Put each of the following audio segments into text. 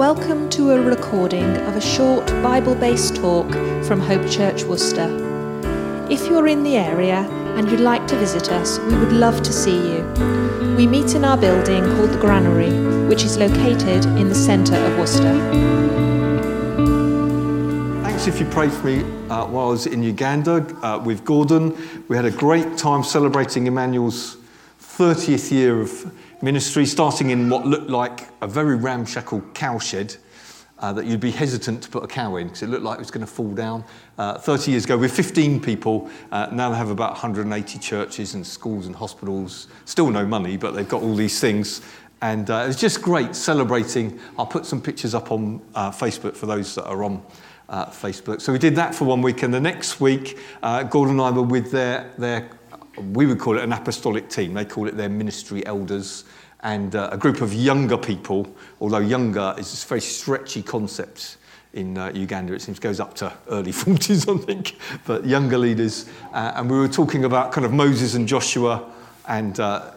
Welcome to a recording of a short Bible based talk from Hope Church Worcester. If you're in the area and you'd like to visit us, we would love to see you. We meet in our building called the Granary, which is located in the centre of Worcester. Thanks if you prayed for me uh, while I was in Uganda uh, with Gordon. We had a great time celebrating Emmanuel's 30th year of ministry, starting in what looked like a very ramshackle cowshed uh, that you'd be hesitant to put a cow in because it looked like it was going to fall down. Uh, 30 years ago, with 15 people, uh, now they have about 180 churches and schools and hospitals. Still no money, but they've got all these things. And uh, it was just great celebrating. I'll put some pictures up on uh, Facebook for those that are on uh, Facebook. So we did that for one week, and the next week, Gordon and I were with their, their we would call it an apostolic team. They call it their ministry elders and uh, a group of younger people, although younger is a very stretchy concept in uh, Uganda. It seems goes up to early 40s, I think, but younger leaders. Uh, and we were talking about kind of Moses and Joshua and uh,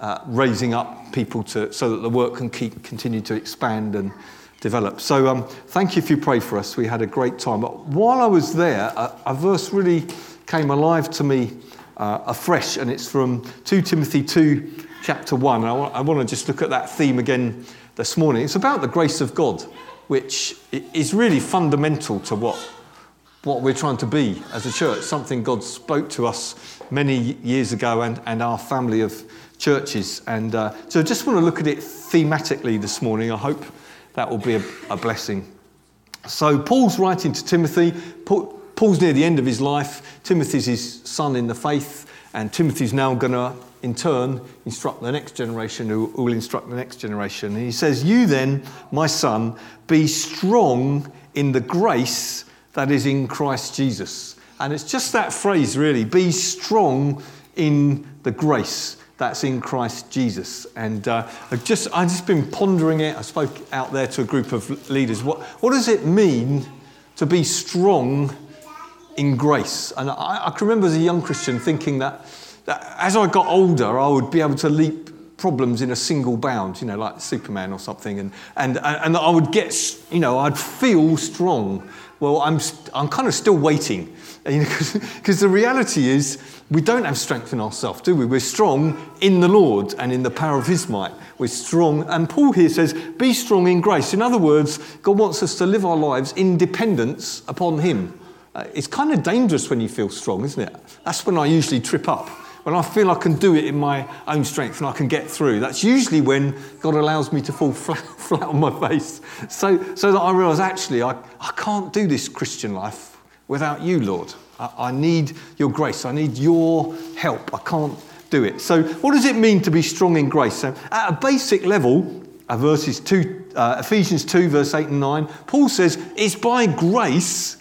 uh, raising up people to, so that the work can keep, continue to expand and develop. So um, thank you if you pray for us. We had a great time. But while I was there, a, a verse really came alive to me uh, afresh, and it's from 2 Timothy 2, chapter 1. I want, I want to just look at that theme again this morning. It's about the grace of God, which is really fundamental to what, what we're trying to be as a church, something God spoke to us many years ago and, and our family of churches. And uh, so I just want to look at it thematically this morning. I hope that will be a, a blessing. So Paul's writing to Timothy. Paul's near the end of his life. Timothy's his son in the faith, and Timothy's now going to, in turn, instruct the next generation who will instruct the next generation. And he says, You then, my son, be strong in the grace that is in Christ Jesus. And it's just that phrase, really be strong in the grace that's in Christ Jesus. And uh, I've, just, I've just been pondering it. I spoke out there to a group of leaders. What, what does it mean to be strong in grace. And I, I, can remember as a young Christian thinking that, that as I got older, I would be able to leap problems in a single bound, you know, like Superman or something, and, and, and I would get, you know, I'd feel strong. Well, I'm, I'm kind of still waiting, because you know, the reality is we don't have strength in ourselves, do we? We're strong in the Lord and in the power of His might. We're strong, and Paul here says, be strong in grace. In other words, God wants us to live our lives in dependence upon Him. Uh, it's kind of dangerous when you feel strong, isn't it? That's when I usually trip up. When I feel I can do it in my own strength and I can get through, that's usually when God allows me to fall flat, flat on my face. So, so that I realise actually I, I can't do this Christian life without you, Lord. I, I need your grace. I need your help. I can't do it. So, what does it mean to be strong in grace? So, at a basic level, uh, verses two, uh, Ephesians 2, verse 8 and 9, Paul says, It's by grace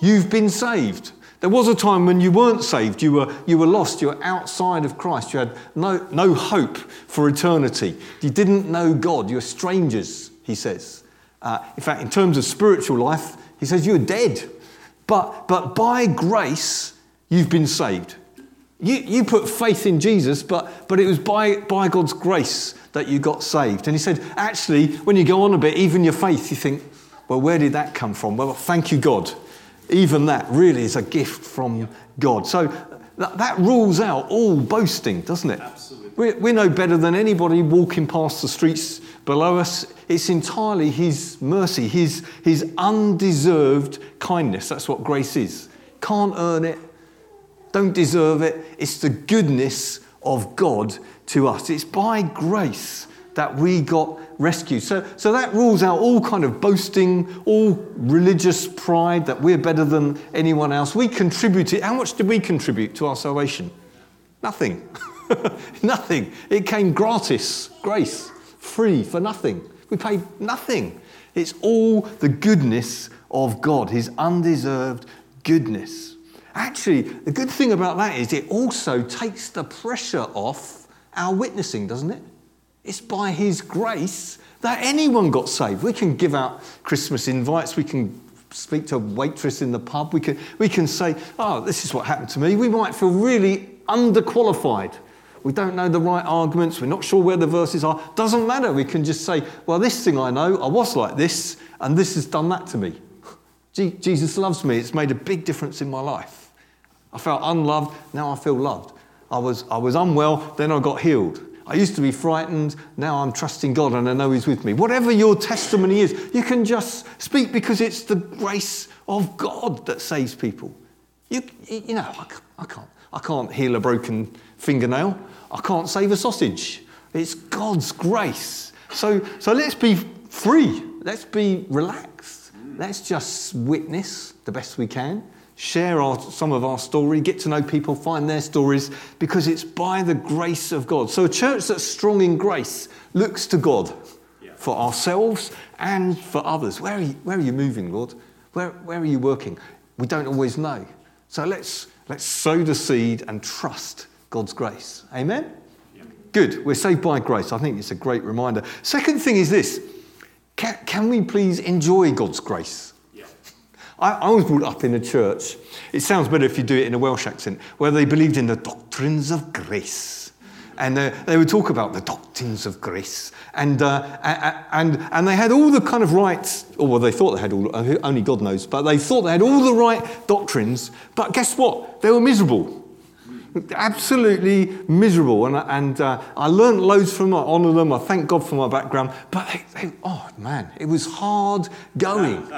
You've been saved. There was a time when you weren't saved. You were, you were lost. You were outside of Christ. You had no, no hope for eternity. You didn't know God. You were strangers, he says. Uh, in fact, in terms of spiritual life, he says you're dead. But, but by grace, you've been saved. You, you put faith in Jesus, but, but it was by, by God's grace that you got saved. And he said, actually, when you go on a bit, even your faith, you think, well, where did that come from? Well, thank you, God even that really is a gift from God. So that, that rules out all boasting, doesn't it? Absolutely. We, we know better than anybody walking past the streets below us. It's entirely His mercy, His, his undeserved kindness. That's what grace is. Can't earn it, don't deserve it. It's the goodness of God to us. It's by grace that we got rescued. So, so that rules out all kind of boasting, all religious pride that we're better than anyone else. We contributed. How much did we contribute to our salvation? Nothing. nothing. It came gratis, grace, free for nothing. We paid nothing. It's all the goodness of God, His undeserved goodness. Actually, the good thing about that is it also takes the pressure off our witnessing, doesn't it? It's by His grace that anyone got saved. We can give out Christmas invites, we can speak to a waitress in the pub, we can, we can say, Oh, this is what happened to me. We might feel really underqualified. we don't know the right arguments, we're not sure where the verses are. Doesn't matter. We can just say, well, this thing I know, I was like this, and this has done that to me. Jesus loves me. It's made a big difference in my life. I felt unloved, now I feel loved. I was, I was unwell, then I got healed. I used to be frightened, now I'm trusting God and I know He's with me. Whatever your testimony is, you can just speak because it's the grace of God that saves people. You, you know, I, I, can't, I can't heal a broken fingernail, I can't save a sausage. It's God's grace. So, so let's be free, let's be relaxed, let's just witness the best we can share our, some of our story, get to know people, find their stories, because it's by the grace of God. So, a church that's strong in grace looks to God yeah. for ourselves and for others. Where are you, where are you moving, Lord? Where, where are you working? We don't always know. So, let's, let's sow the seed and trust God's grace. Amen? Yeah. Good. We're saved by grace. I think it's a great reminder. Second thing is this can, can we please enjoy God's grace? I, I was brought up in a church, it sounds better if you do it in a Welsh accent, where they believed in the doctrines of grace. And uh, they would talk about the doctrines of grace. And, uh, and, and they had all the kind of rights, or well, they thought they had all, only God knows, but they thought they had all the right doctrines. But guess what? They were miserable absolutely miserable. And, and uh, I learned loads from them. I honour them. I thank God for my background. But they, they, oh man, it was hard going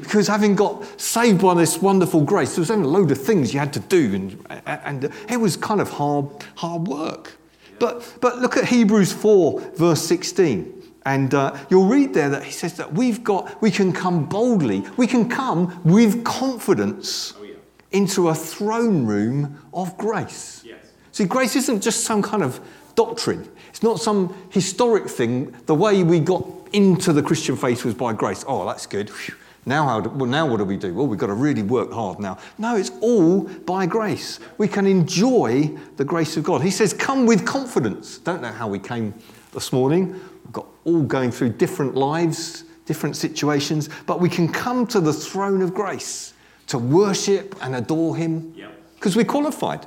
because having got saved by this wonderful grace, there was only a load of things you had to do, and, and it was kind of hard, hard work. But, but look at Hebrews 4, verse 16. And uh, you'll read there that he says that we've got, we can come boldly, we can come with confidence into a throne room of grace. Yes. See, grace isn't just some kind of doctrine, it's not some historic thing. The way we got into the Christian faith was by grace. Oh, that's good. Now, how do, well, now what do we do? Well, we've got to really work hard now. No, it's all by grace. We can enjoy the grace of God. He says, Come with confidence. Don't know how we came this morning. We've got all going through different lives, different situations, but we can come to the throne of grace to worship and adore Him? Because we're qualified.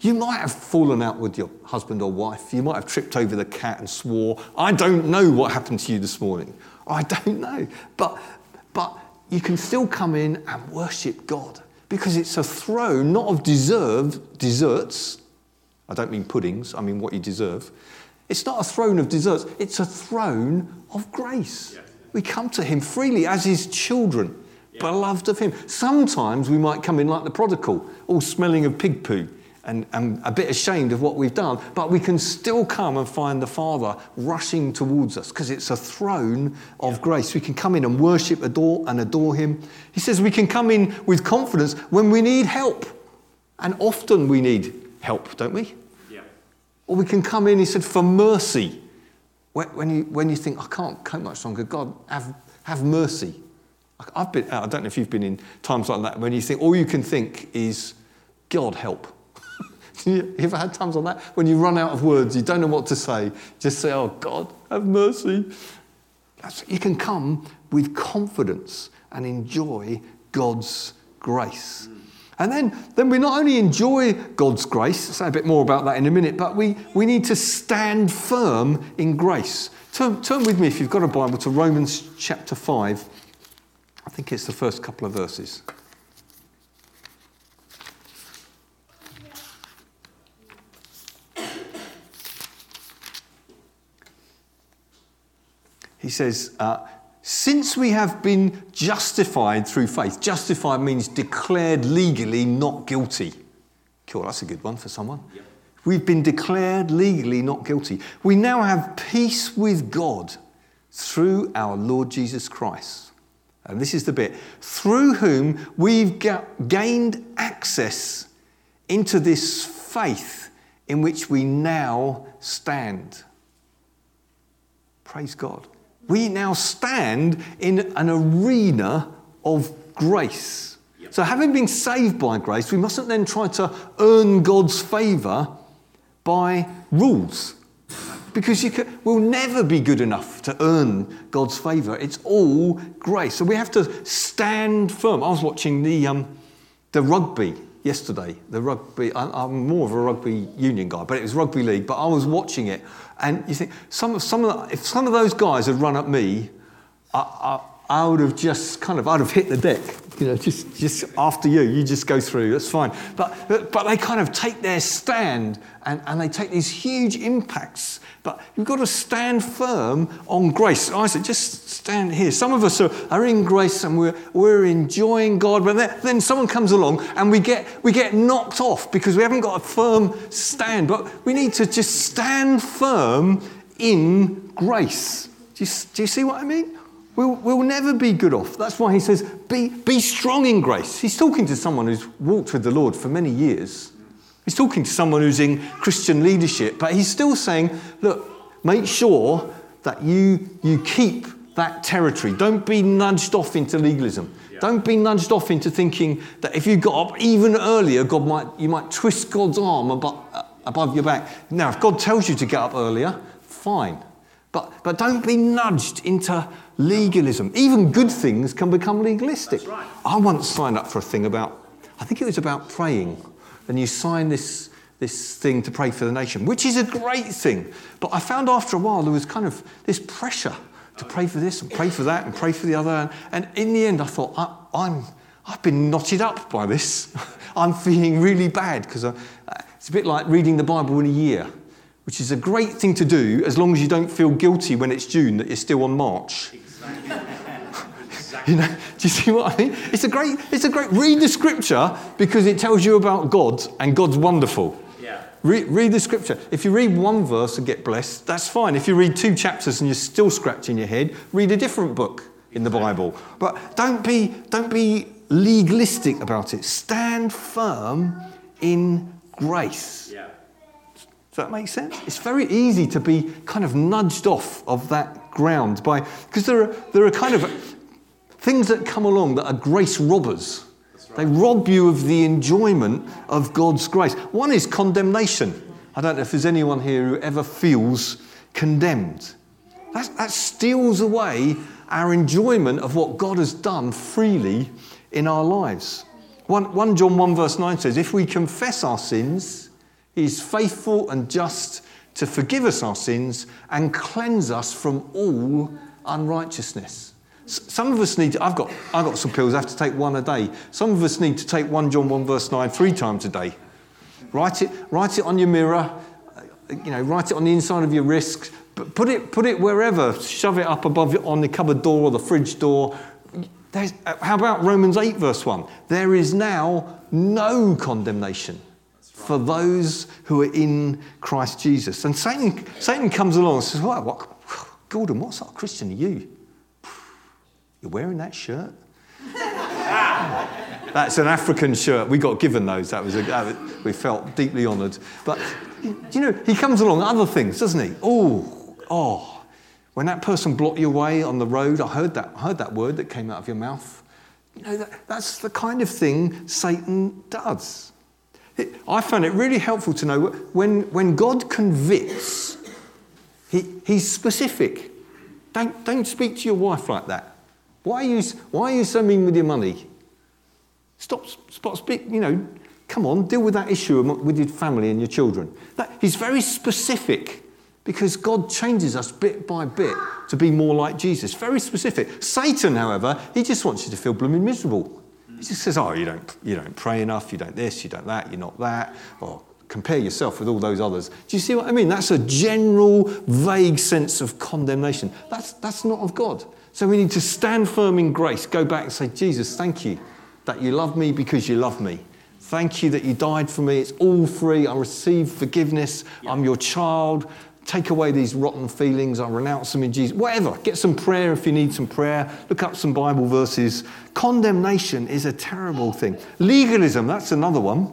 You might have fallen out with your husband or wife. You might have tripped over the cat and swore. I don't know what happened to you this morning. I don't know. But, but you can still come in and worship God because it's a throne not of deserved desserts. I don't mean puddings, I mean what you deserve. It's not a throne of desserts, it's a throne of grace. We come to Him freely as His children beloved of Him. Sometimes we might come in like the prodigal, all smelling of pig poo and, and a bit ashamed of what we've done, but we can still come and find the Father rushing towards us because it's a throne of grace. We can come in and worship, adore, and adore Him. He says we can come in with confidence when we need help. And often we need help, don't we? Yeah. Or we can come in, he said, for mercy. When you, when you think, I can't cope much longer, God, have, have mercy. I've been, I don't know if you've been in times like that when you think all you can think is, God help. you ever had times like that? When you run out of words, you don't know what to say, just say, Oh God, have mercy. You can come with confidence and enjoy God's grace. And then, then we not only enjoy God's grace, I'll say a bit more about that in a minute, but we, we need to stand firm in grace. Turn, turn with me, if you've got a Bible, to Romans chapter 5. I think it's the first couple of verses. He says, uh, since we have been justified through faith, justified means declared legally not guilty. Cool, that's a good one for someone. Yep. We've been declared legally not guilty. We now have peace with God through our Lord Jesus Christ and this is the bit, through whom we've gained access into this faith in which we now stand. Praise God. We now stand in an arena of grace. So, having been saved by grace, we mustn't then try to earn God's favour by rules because you can, we'll never be good enough to earn God's favour. It's all grace. So we have to stand firm. I was watching the, um, the rugby yesterday. The rugby, I'm more of a rugby union guy, but it was rugby league. But I was watching it, and you think some some of the, if some of those guys had run at me, I, I, I would have just kind of I'd have hit the deck you know, just, just after you, you just go through, that's fine. But, but, they kind of take their stand and, and they take these huge impacts. But you've got to stand firm on grace. I said, just stand here. Some of us are, are in grace and we're, we're enjoying God, but then, then someone comes along and we get, we get knocked off because we haven't got a firm stand. But we need to just stand firm in grace. Do you, do you see what I mean? We'll, we'll never be good off. That's why he says, be, be strong in grace. He's talking to someone who's walked with the Lord for many years. He's talking to someone who's in Christian leadership, but he's still saying, look, make sure that you, you keep that territory. Don't be nudged off into legalism. Yeah. Don't be nudged off into thinking that if you got up even earlier, God might, you might twist God's arm above, uh, above your back. Now, if God tells you to get up earlier, fine. But, but don't be nudged into legalism. Even good things can become legalistic. Right. I once signed up for a thing about, I think it was about praying. And you sign this, this thing to pray for the nation, which is a great thing. But I found after a while there was kind of this pressure to pray for this and pray for that and pray for the other. And, and in the end, I thought, I, I'm, I've been knotted up by this. I'm feeling really bad because it's a bit like reading the Bible in a year which is a great thing to do as long as you don't feel guilty when it's June that you're still on March. You know, do you see what I mean? It's a great, it's a great, read the scripture because it tells you about God and God's wonderful. Yeah. Read, read the scripture. If you read one verse and get blessed, that's fine. If you read two chapters and you're still scratching your head, read a different book in the Bible. But don't be, don't be legalistic about it. Stand firm in grace. Yeah. Does that make sense? It's very easy to be kind of nudged off of that ground by because there are there are kind of things that come along that are grace robbers. Right. They rob you of the enjoyment of God's grace. One is condemnation. I don't know if there's anyone here who ever feels condemned. That, that steals away our enjoyment of what God has done freely in our lives. 1, 1 John 1 verse 9 says, If we confess our sins, is faithful and just to forgive us our sins and cleanse us from all unrighteousness. Some of us need to, I've got, I've got some pills, I have to take one a day. Some of us need to take 1 John 1 verse 9 three times a day. Write it, write it on your mirror, uh, you know, write it on the inside of your wrist, put it, put it wherever, shove it up above on the cupboard door or the fridge door. There's, uh, how about Romans 8 verse 1? There is now no condemnation for those who are in Christ Jesus. And Satan, Satan comes along and says, well, what, Gordon, what sort of Christian are you? You're wearing that shirt? That's an African shirt. We got given those. That was a, we felt deeply honoured. But you know, he comes along other things, doesn't he? Oh, oh. When that person blocked your way on the road, I heard that, I heard that word that came out of your mouth. You know, that, that's the kind of thing Satan does. I found it really helpful to know when, when God convicts, he, he's specific. Don't, don't speak to your wife like that. Why are, you, why are you so mean with your money? Stop, stop speak, you know, come on, deal with that issue with your family and your children. That, he's very specific because God changes us bit by bit to be more like Jesus. Very specific. Satan, however, he just wants you to feel blooming miserable. He just says, oh, you don't, you don't pray enough, you don't this, you don't that, you're not that, or compare yourself with all those others. Do you see what I mean? That's a general, vague sense of condemnation. That's, that's not of God. So we need to stand firm in grace, go back and say, Jesus, thank you that you love me because you love me. Thank you that you died for me. It's all free. I receive forgiveness. Yeah. I'm your child take away these rotten feelings, I renounce them in Jesus. Whatever. Get some prayer if you need some prayer. Look up some Bible verses. Condemnation is a terrible thing. Legalism, that's another one.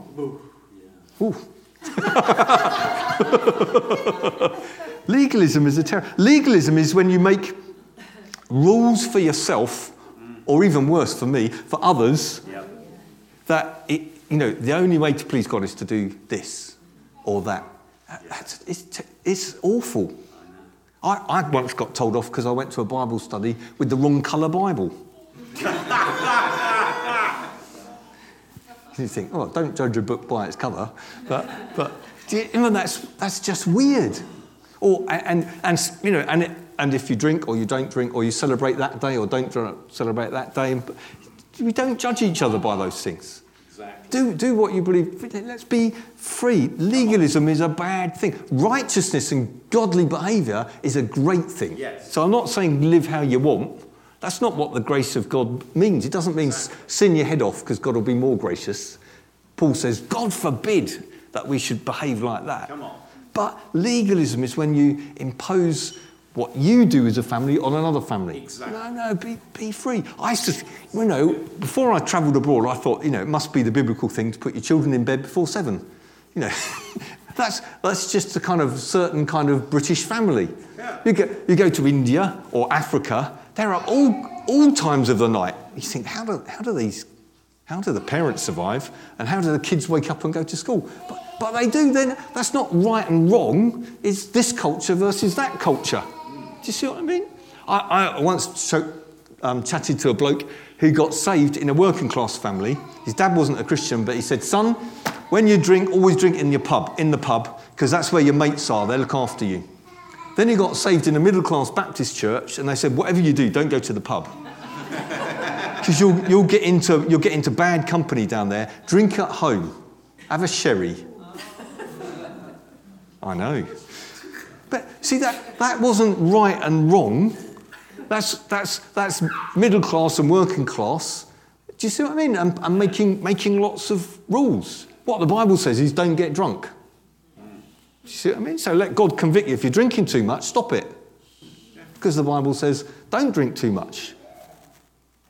Ooh. Legalism is a terrible. Legalism is when you make rules for yourself, or even worse for me, for others, yep. that it, you know, the only way to please God is to do this or that Uh, it's, it's awful. I, I once got told off because I went to a Bible study with the wrong colour Bible. You think, oh, don't judge a book by its cover. But, but you know, that's, that's just weird. Or, and, and, you know, and, it, and if you drink or you don't drink or you celebrate that day or don't celebrate that day, we don't judge each other by those things. Do, do what you believe. Let's be free. Legalism is a bad thing. Righteousness and godly behaviour is a great thing. Yes. So I'm not saying live how you want. That's not what the grace of God means. It doesn't mean exactly. sin your head off because God will be more gracious. Paul says, God forbid that we should behave like that. Come on. But legalism is when you impose what you do as a family on another family. Exactly. No, no, be, be free. I used to, you know, before I travelled abroad, I thought, you know, it must be the biblical thing to put your children in bed before seven. You know, that's, that's just a kind of certain kind of British family. Yeah. You, go, you go to India or Africa, there are all, all times of the night. You think, how do, how do these, how do the parents survive? And how do the kids wake up and go to school? But, but they do, then that's not right and wrong. It's this culture versus that culture. Do you see what I mean? I, I once um, chatted to a bloke who got saved in a working class family. His dad wasn't a Christian, but he said, Son, when you drink, always drink in your pub, in the pub, because that's where your mates are. They look after you. Then he got saved in a middle class Baptist church, and they said, whatever you do, don't go to the pub. Because you'll, you'll, get into, you'll get into bad company down there. Drink at home, have a sherry. I know. But see, that, that wasn't right and wrong. That's, that's, that's middle class and working class. Do you see what I mean? I'm, making, making lots of rules. What the Bible says is don't get drunk. You see what I mean? So let God convict you. If you're drinking too much, stop it. Because the Bible says, don't drink too much.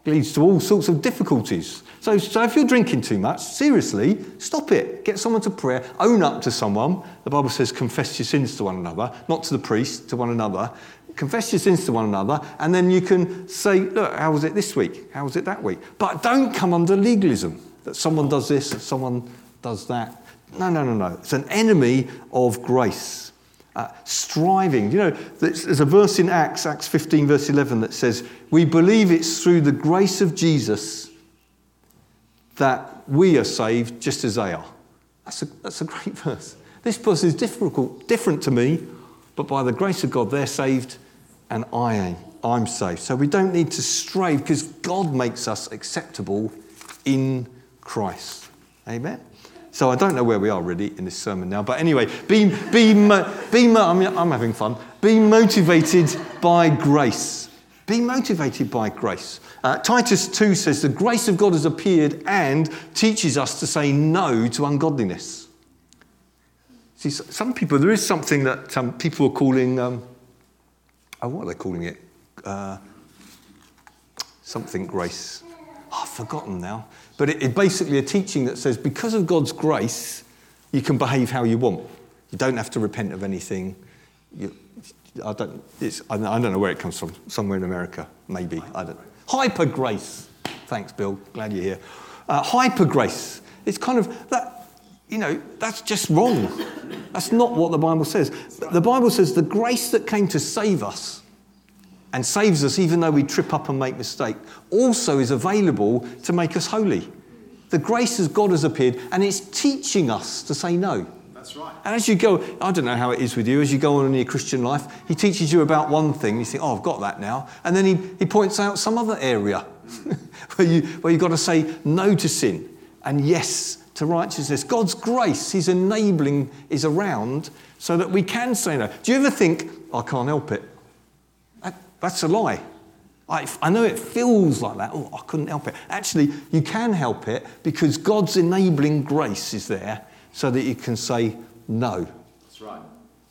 Leads to all sorts of difficulties. So, so if you're drinking too much, seriously, stop it. Get someone to prayer. Own up to someone. The Bible says, confess your sins to one another, not to the priest, to one another. Confess your sins to one another, and then you can say, look, how was it this week? How was it that week? But don't come under legalism that someone does this, someone does that. No, no, no, no. It's an enemy of grace. Uh, striving. You know, there's a verse in Acts, Acts 15, verse 11, that says, We believe it's through the grace of Jesus that we are saved just as they are. That's a, that's a great verse. This person is difficult, different to me, but by the grace of God, they're saved and I am. I'm saved. So we don't need to strive because God makes us acceptable in Christ. Amen. So I don't know where we are really in this sermon now. But anyway, be, be, be, I'm, I'm having fun. Be motivated by grace. Be motivated by grace. Uh, Titus 2 says, The grace of God has appeared and teaches us to say no to ungodliness. See, some people, there is something that um, people are calling, um, oh, what are they calling it? Uh, something grace. I've forgotten now. But it's it basically a teaching that says because of God's grace, you can behave how you want. You don't have to repent of anything. You, I, don't, I, don't know where it comes from. Somewhere in America, maybe. I don't. Hyper grace. Thanks, Bill. Glad you're here. Uh, hyper grace. It's kind of that. You know, that's just wrong. That's not what the Bible says. The Bible says the grace that came to save us and saves us even though we trip up and make mistake, also is available to make us holy. The grace of God has appeared and it's teaching us to say no. That's right. And as you go, I don't know how it is with you, as you go on in your Christian life, he teaches you about one thing, you think, oh, I've got that now. And then he, he points out some other area where, you, where you've got to say no to sin and yes to righteousness. God's grace, his enabling, is around so that we can say no. Do you ever think, I can't help it? That's a lie. I, I know it feels like that. Oh, I couldn't help it. Actually, you can help it because God's enabling grace is there so that you can say no. That's right.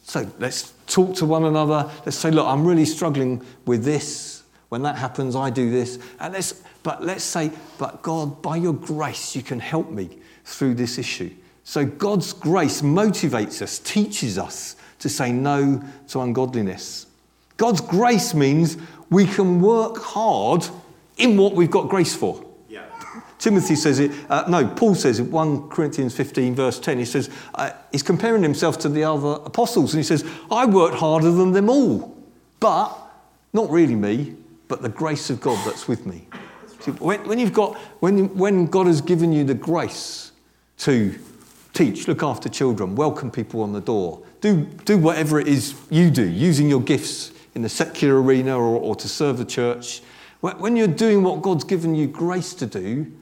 So let's talk to one another. Let's say, look, I'm really struggling with this. When that happens, I do this. And let's, but let's say, but God, by your grace, you can help me through this issue. So God's grace motivates us, teaches us to say no to ungodliness. God's grace means we can work hard in what we've got grace for. Yeah. Timothy says it, uh, no, Paul says it, 1 Corinthians 15, verse 10. He says, uh, he's comparing himself to the other apostles, and he says, I worked harder than them all, but not really me, but the grace of God that's with me. When, when you've got, when, when God has given you the grace to teach, look after children, welcome people on the door, do, do whatever it is you do, using your gifts in the secular arena or, or to serve the church. When you're doing what God's given you grace to do,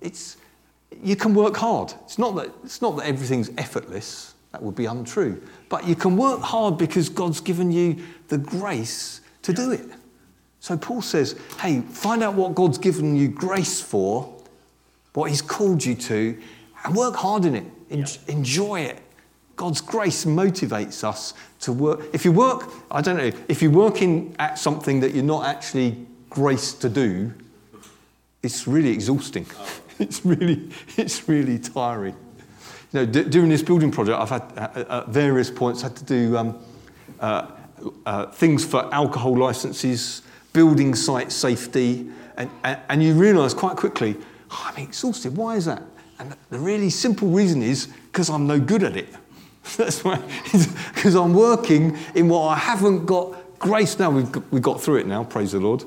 it's, you can work hard. It's not, that, it's not that everything's effortless, that would be untrue. But you can work hard because God's given you the grace to do it. So Paul says, hey, find out what God's given you grace for, what He's called you to, and work hard in it. En- enjoy it. God's grace motivates us to work. If you work, I don't know, if you're working at something that you're not actually graced to do, it's really exhausting. It's really, it's really tiring. You know, d- during this building project, I've had at various points had to do um, uh, uh, things for alcohol licenses, building site safety, and, and, and you realise quite quickly, oh, I'm exhausted. Why is that? And the really simple reason is because I'm no good at it. That's why, because I'm working in what I haven't got grace. Now we've got, we've got through it now, praise the Lord.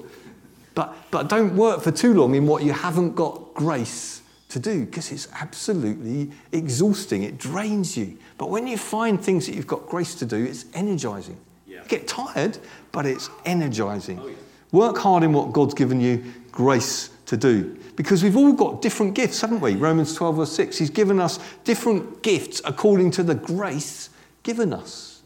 But, but don't work for too long in what you haven't got grace to do because it's absolutely exhausting. It drains you. But when you find things that you've got grace to do, it's energizing. Yeah. You get tired, but it's energizing. Oh, yeah. Work hard in what God's given you grace to do. Because we've all got different gifts, haven't we? Romans 12, verse 6. He's given us different gifts according to the grace given us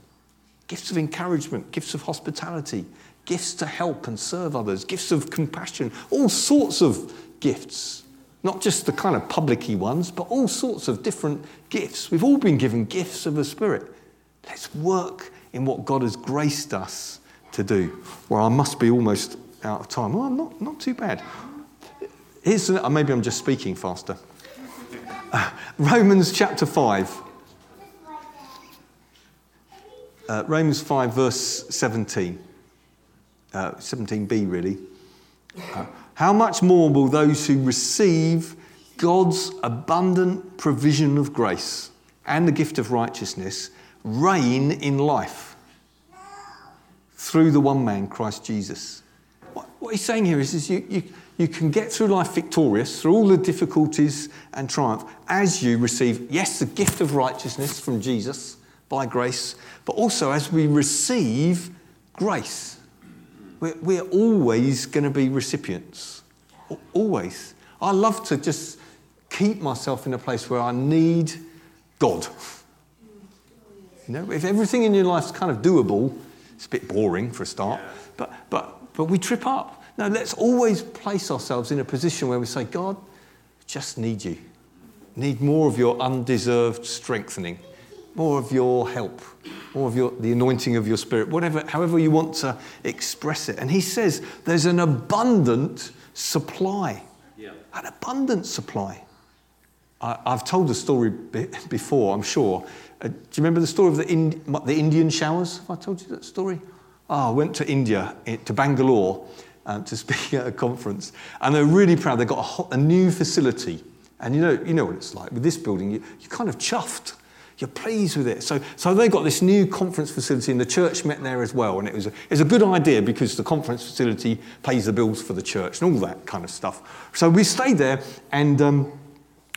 gifts of encouragement, gifts of hospitality, gifts to help and serve others, gifts of compassion, all sorts of gifts. Not just the kind of publicy ones, but all sorts of different gifts. We've all been given gifts of the Spirit. Let's work in what God has graced us to do. Well, I must be almost out of time. Well, not, not too bad. Here's, uh, maybe I'm just speaking faster. Uh, Romans chapter 5. Uh, Romans 5, verse 17 uh, 17b really. Uh, how much more will those who receive God's abundant provision of grace and the gift of righteousness reign in life through the one man, Christ Jesus? What, what he's saying here is, is you, you, you can get through life victorious through all the difficulties and triumph as you receive, yes, the gift of righteousness from Jesus by grace, but also as we receive grace. We're, we're always going to be recipients. Always. I love to just keep myself in a place where I need God. You know, if everything in your life's kind of doable, it's a bit boring for a start, but, but, but we trip up. No, let's always place ourselves in a position where we say, God, just need you. Need more of your undeserved strengthening more of your help, more of your, the anointing of your spirit, whatever, however you want to express it. And he says there's an abundant supply, yeah. an abundant supply. I, have told the story before, I'm sure. Uh, do you remember the story of the, in, the Indian showers? Have I told you that story? Oh, I went to India, eh, to Bangalore, uh, to speak at a conference, and they're really proud. They've got a, a, new facility. And you know, you know what it's like with this building, you, you're kind of chuffed you're pleased with it. So, so they got this new conference facility, and the church met there as well. And it was, a, it was a good idea because the conference facility pays the bills for the church and all that kind of stuff. So we stayed there, and um,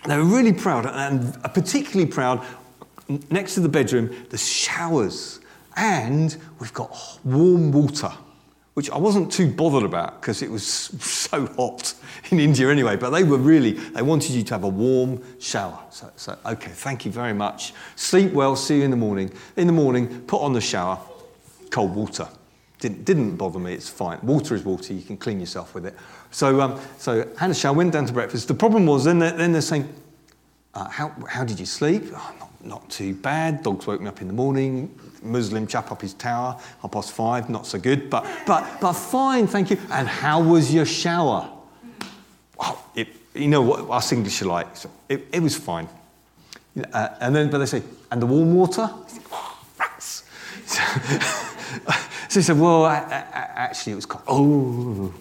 they were really proud, and particularly proud next to the bedroom, the showers. And we've got warm water which I wasn't too bothered about because it was so hot in India anyway. But they were really, they wanted you to have a warm shower. So, so, okay, thank you very much. Sleep well, see you in the morning. In the morning, put on the shower, cold water. Didn't, didn't bother me, it's fine. Water is water, you can clean yourself with it. So, um, so had a went down to breakfast. The problem was then they're, then they're saying, uh, how, how did you sleep? Oh, not, too bad. Dogs woke me up in the morning Muslim chap up his tower, half past five, not so good, but, but, but fine, thank you. And how was your shower? It, you know what us English are like, so it, it was fine. Uh, and then, but they say, and the warm water? rats. So, so he said, well, I, I, actually, it was cold. Oh,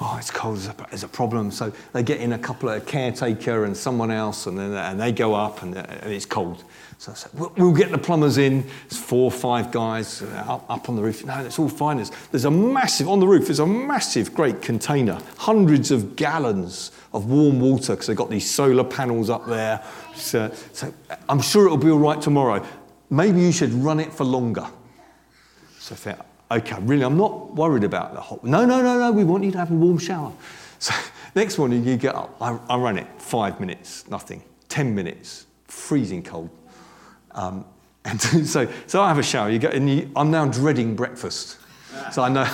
oh, it's cold, there's a problem. So they get in a couple of caretaker and someone else, and then and they go up, and, and it's cold. So I said, we'll, we'll, get the plumbers in. There's four or five guys uh, up, up on the roof. No, it's all fine. There's, there's a massive, on the roof, there's a massive, great container, hundreds of gallons of warm water because they've got these solar panels up there. So, so I'm sure it'll be all right tomorrow. Maybe you should run it for longer. So okay, really, I'm not worried about the hot. No, no, no, no, we want you to have a warm shower. So next morning you get up, I, I run it five minutes, nothing. Ten minutes, freezing cold. Um, and so, so I have a shower. You go, and you, I'm now dreading breakfast. So I know,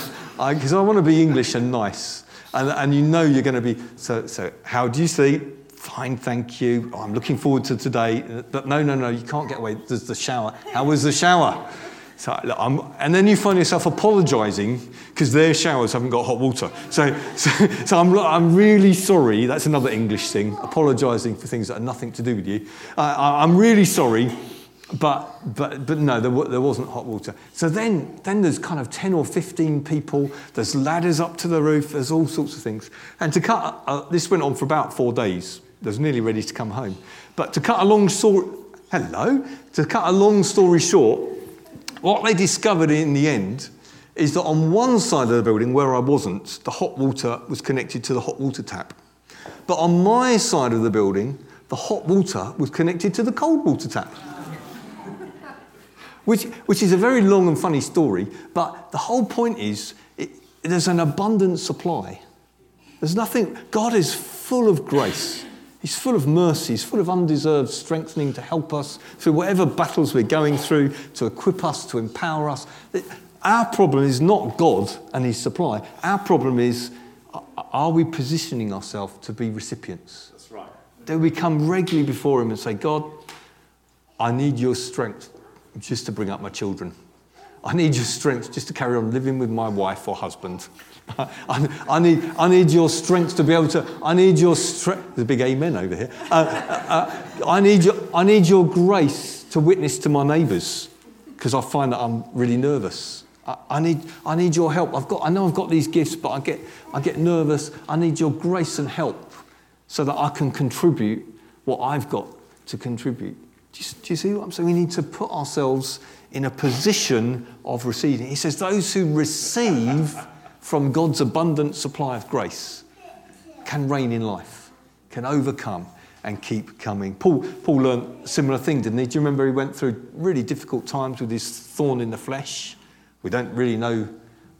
because I, I want to be English and nice. And, and you know you're going to be, so, so how do you sleep? Fine, thank you. Oh, I'm looking forward to today. But no, no, no, you can't get away. There's the shower. How was the shower? So and then you find yourself apologising because their showers haven't got hot water. So, so, so I'm, I'm really sorry. That's another English thing, apologising for things that are nothing to do with you. Uh, I'm really sorry, but, but, but no, there, there wasn't hot water. So then, then there's kind of 10 or 15 people. There's ladders up to the roof. There's all sorts of things. And to cut, uh, this went on for about four days. I was nearly ready to come home. But to cut a long story, hello, to cut a long story short, what they discovered in the end is that on one side of the building where I wasn't, the hot water was connected to the hot water tap. But on my side of the building, the hot water was connected to the cold water tap. which, which is a very long and funny story, but the whole point is it, there's an abundant supply. There's nothing, God is full of grace. He's full of mercy, he's full of undeserved strengthening to help us through whatever battles we're going through, to equip us, to empower us. Our problem is not God and his supply. Our problem is are we positioning ourselves to be recipients? That's right. Do we come regularly before him and say, God, I need your strength just to bring up my children. I need your strength just to carry on living with my wife or husband. I, I, need, I need your strength to be able to, I need your strength. There's a big amen over here. Uh, uh, uh, I, need your, I need your grace to witness to my neighbours because I find that I'm really nervous. I, I, need, I need your help. I've got, I know I've got these gifts, but I get, I get nervous. I need your grace and help so that I can contribute what I've got to contribute. Do you, do you see what I'm saying? We need to put ourselves in a position of receiving. He says, Those who receive from God's abundant supply of grace can reign in life, can overcome and keep coming. Paul, Paul learned a similar thing, didn't he? Do you remember he went through really difficult times with his thorn in the flesh? We don't really know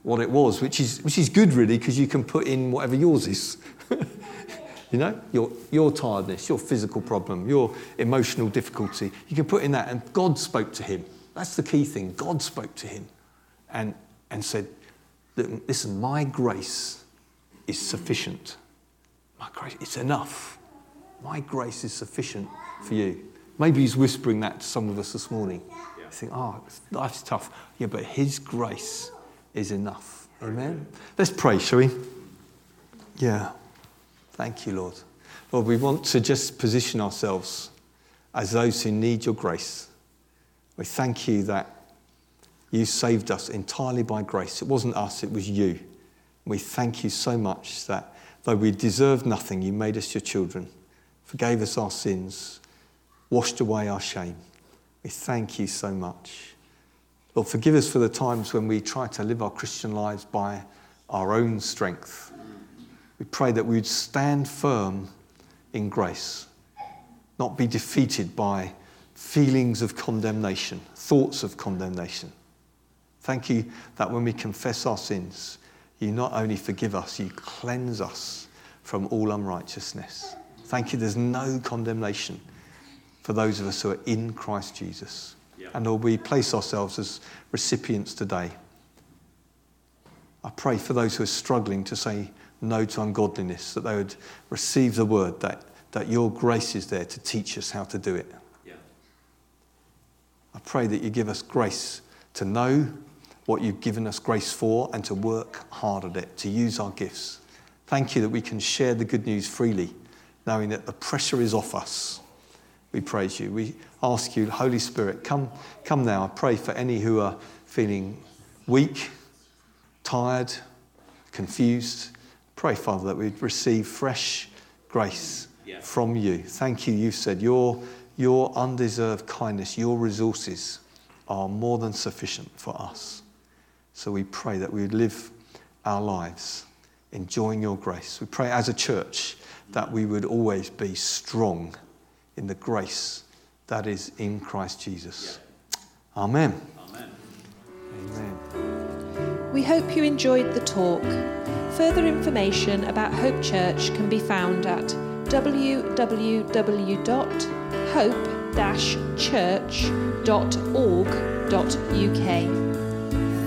what it was, which is, which is good, really, because you can put in whatever yours is. you know, your, your tiredness, your physical problem, your emotional difficulty. You can put in that, and God spoke to him. That's the key thing. God spoke to him and, and said, listen, my grace is sufficient. My grace, it's enough. My grace is sufficient for you. Maybe he's whispering that to some of us this morning. You think, oh, life's tough. Yeah, but his grace is enough. Amen. Let's pray, shall we? Yeah. Thank you, Lord. Lord, we want to just position ourselves as those who need your grace. We thank you that you saved us entirely by grace. It wasn't us, it was you. We thank you so much that though we deserved nothing, you made us your children, forgave us our sins, washed away our shame. We thank you so much. Lord, forgive us for the times when we try to live our Christian lives by our own strength. We pray that we would stand firm in grace, not be defeated by feelings of condemnation, thoughts of condemnation. Thank you that when we confess our sins, you not only forgive us, you cleanse us from all unrighteousness. Thank you, there's no condemnation for those of us who are in Christ Jesus. Yeah. And Lord, we place ourselves as recipients today. I pray for those who are struggling to say no to ungodliness, that they would receive the word that, that your grace is there to teach us how to do it. Yeah. I pray that you give us grace to know what you've given us grace for and to work hard at it, to use our gifts. Thank you that we can share the good news freely, knowing that the pressure is off us. We praise you. We ask you, Holy Spirit, come, come now. I pray for any who are feeling weak, tired, confused. pray, Father, that we'd receive fresh grace Yeah. from you. Thank you. You said your, your undeserved kindness, your resources are more than sufficient for us. So we pray that we would live our lives enjoying your grace. We pray as a church that we would always be strong in the grace that is in Christ Jesus. Amen. Amen. Amen. We hope you enjoyed the talk. Further information about Hope Church can be found at www.hope-church.org.uk.